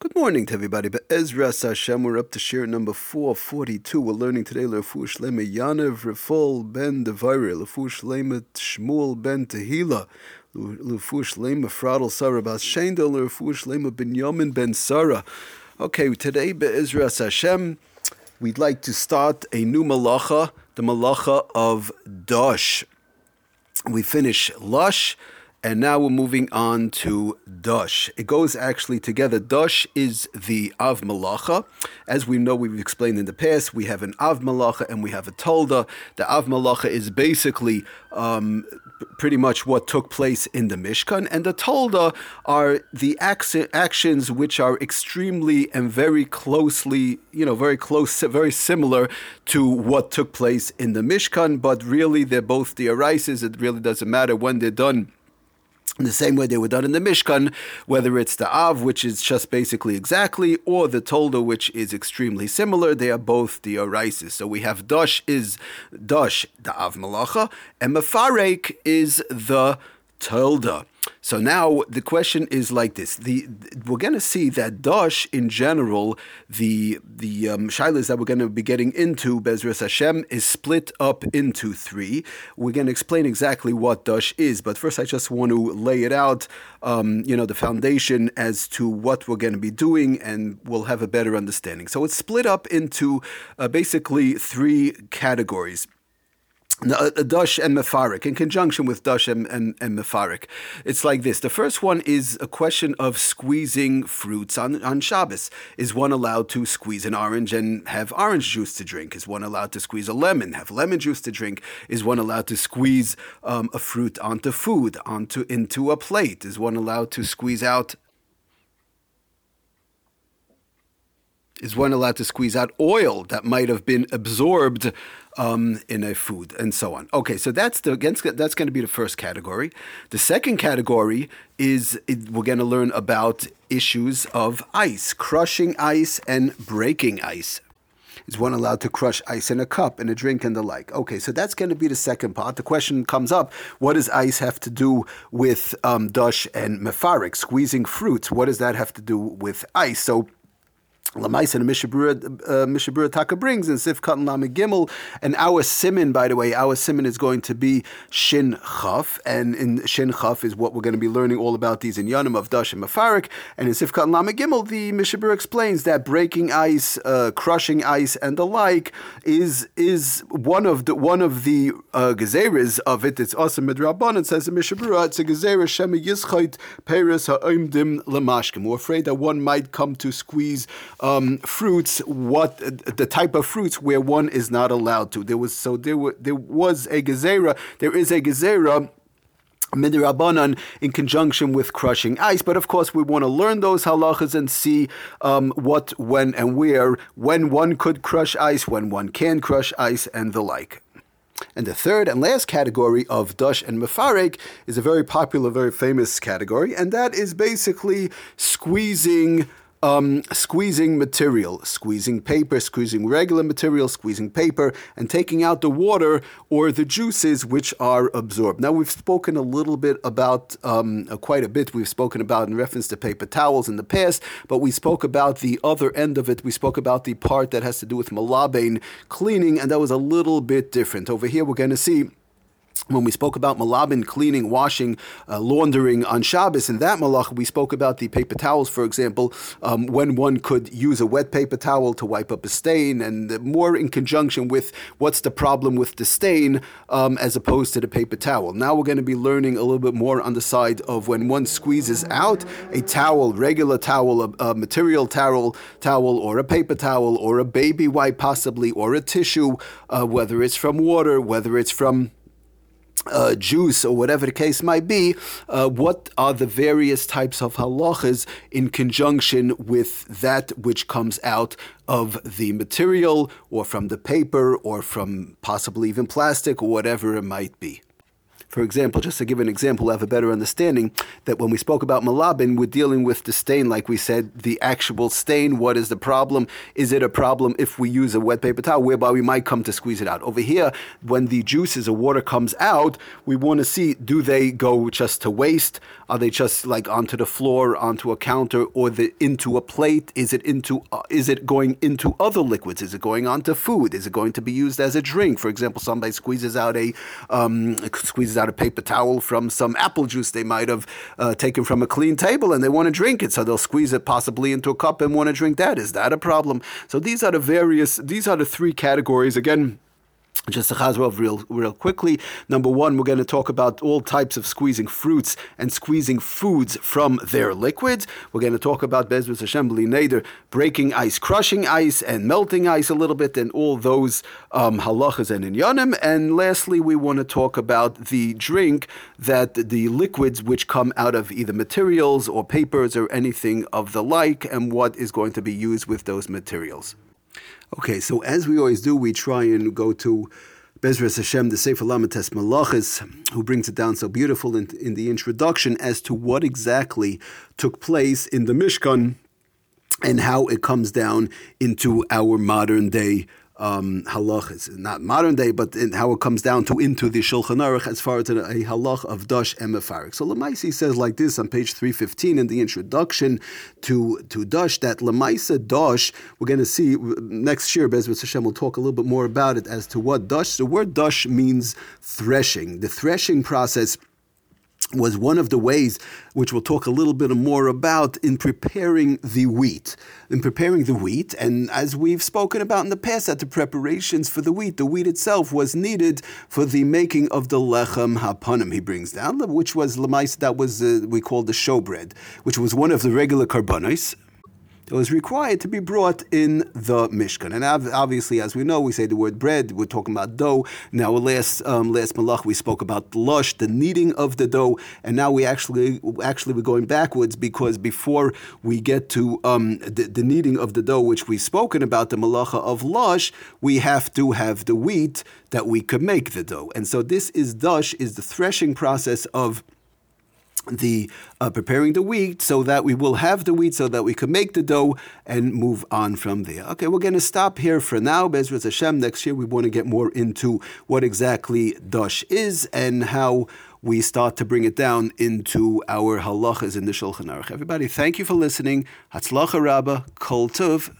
Good morning to everybody. But Ezra Hashem, we're up to shiur number 442. We're learning today Lefush Lema Yanev Rafal ben Devire, Lefush Lema Shmuel ben Tehila, Lefush Lema Fradal Sarah Bas Shendel, Lefush Lema Binyamin ben Sarah. Okay, today Ezra Hashem, we'd like to start a new malacha, the malacha of Dosh. We finish Lush. And now we're moving on to Dush. It goes actually together. Dush is the Av Malacha. As we know, we've explained in the past, we have an Av Malacha and we have a Tolda. The Av Malacha is basically um, pretty much what took place in the Mishkan, and the Tolda are the actions which are extremely and very closely, you know, very close, very similar to what took place in the Mishkan, but really they're both the arises. It really doesn't matter when they're done the same way they were done in the Mishkan, whether it's the Av, which is just basically exactly, or the Tolda, which is extremely similar, they are both the Arisis. So we have Dosh is Dosh, the Av Malacha, and Mefarek is the Tolda. So now the question is like this: the, we're going to see that Dosh in general, the the um, shilas that we're going to be getting into Bezras Hashem is split up into three. We're going to explain exactly what Dosh is, but first I just want to lay it out. Um, you know the foundation as to what we're going to be doing, and we'll have a better understanding. So it's split up into uh, basically three categories. Uh, Dush and Mefarik, in conjunction with Dush and, and, and Mefarik. It's like this. The first one is a question of squeezing fruits on, on Shabbos. Is one allowed to squeeze an orange and have orange juice to drink? Is one allowed to squeeze a lemon, have lemon juice to drink? Is one allowed to squeeze um, a fruit onto food, onto into a plate? Is one allowed to squeeze out is one allowed to squeeze out oil that might have been absorbed um, in a food and so on. Okay, so that's the that's going to be the first category. The second category is we're going to learn about issues of ice, crushing ice and breaking ice. Is one allowed to crush ice in a cup, in a drink, and the like? Okay, so that's going to be the second part. The question comes up: What does ice have to do with um, dush and mefarik, squeezing fruits? What does that have to do with ice? So Lamaisa and Mishna Berura uh, Taka brings in Sifkat Lama Gimel. And our Simin, by the way, our Simin is going to be Shin Chaf. And in Shin Chaf is what we're going to be learning all about these inyanim of Dash and Mafarik. And in Sifkat Lama Gimel, the Mishna Berura explains that breaking ice, uh, crushing ice, and the like is is one of the one of the uh, gezeres of it. It's also Midrabban. It says in Mishna Berura, it's a gezerah Shema Yischait Peres Ha'omdim Lamashkim. We're afraid that one might come to squeeze um, fruits, what the type of fruits where one is not allowed to. There was so there were, there was a gezerah. There is a gezerah midrabanan in conjunction with crushing ice. But of course, we want to learn those halachas and see um, what, when, and where, when one could crush ice, when one can crush ice, and the like. And the third and last category of Dush and Mefarek is a very popular, very famous category, and that is basically squeezing um, squeezing material, squeezing paper, squeezing regular material, squeezing paper, and taking out the water or the juices which are absorbed. Now, we've spoken a little bit about, um, uh, quite a bit, we've spoken about in reference to paper towels in the past, but we spoke about the other end of it. We spoke about the part that has to do with malabain cleaning, and that was a little bit different. Over here, we're going to see when we spoke about malabin cleaning, washing, uh, laundering on Shabbos, in that malach, we spoke about the paper towels, for example, um, when one could use a wet paper towel to wipe up a stain, and more in conjunction with what's the problem with the stain um, as opposed to the paper towel. Now we're going to be learning a little bit more on the side of when one squeezes out a towel, regular towel, a, a material towel, towel, or a paper towel, or a baby wipe, possibly, or a tissue, uh, whether it's from water, whether it's from uh, juice or whatever the case might be, uh, what are the various types of halachas in conjunction with that which comes out of the material or from the paper or from possibly even plastic or whatever it might be. For example, just to give an example, have a better understanding that when we spoke about malabin, we're dealing with the stain, like we said, the actual stain. What is the problem? Is it a problem if we use a wet paper towel, whereby we might come to squeeze it out? Over here, when the juices or water comes out, we want to see do they go just to waste? Are they just like onto the floor, onto a counter, or the into a plate? Is it into? Uh, is it going into other liquids? Is it going onto food? Is it going to be used as a drink? For example, somebody squeezes out a um, squeezes out a paper towel from some apple juice they might have uh, taken from a clean table, and they want to drink it, so they'll squeeze it possibly into a cup and want to drink that. Is that a problem? So these are the various. These are the three categories. Again just a chazra real, real quickly. Number one, we're going to talk about all types of squeezing fruits and squeezing foods from their liquids. We're going to talk about Bezrus Hashem Nader, breaking ice, crushing ice, and melting ice a little bit, and all those um, halachas and inyanim. And lastly, we want to talk about the drink that the liquids which come out of either materials or papers or anything of the like, and what is going to be used with those materials. Okay, so as we always do, we try and go to Bezras Hashem, the Sefer Lamites Malachis, who brings it down so beautiful in, in the introduction as to what exactly took place in the Mishkan and how it comes down into our modern day um, halachas, not modern day, but how it comes down to into the Shulchan Aruch as far as a, halach of Dash and Mefarik. So Lamaisi says like this on page 315 in the introduction to, to Dash, that Lamaisa Dash, we're going to see next year, Bezrat Hashem will talk a little bit more about it as to what Dash, the word Dash means threshing. The threshing process was one of the ways which we'll talk a little bit more about in preparing the wheat. In preparing the wheat, and as we've spoken about in the past, that the preparations for the wheat, the wheat itself was needed for the making of the lechem hapanim. He brings down, which was lemais that was uh, we called the showbread, which was one of the regular korbanos it was required to be brought in the Mishkan. And obviously, as we know, we say the word bread, we're talking about dough. Now, last um, last malach, we spoke about lush, the kneading of the dough, and now we actually actually we're going backwards because before we get to um, the, the, kneading of the dough, which we've spoken about, the malacha of lush, we have to have the wheat that we could make the dough. And so this is dush, is the threshing process of the uh, preparing the wheat so that we will have the wheat so that we can make the dough and move on from there. Okay, we're going to stop here for now. Bezrat Hashem, next year we want to get more into what exactly Dash is and how we start to bring it down into our halachas in the Shulchan Aruch. Everybody, thank you for listening. Hatzlacha Rabbah, Kol Tov.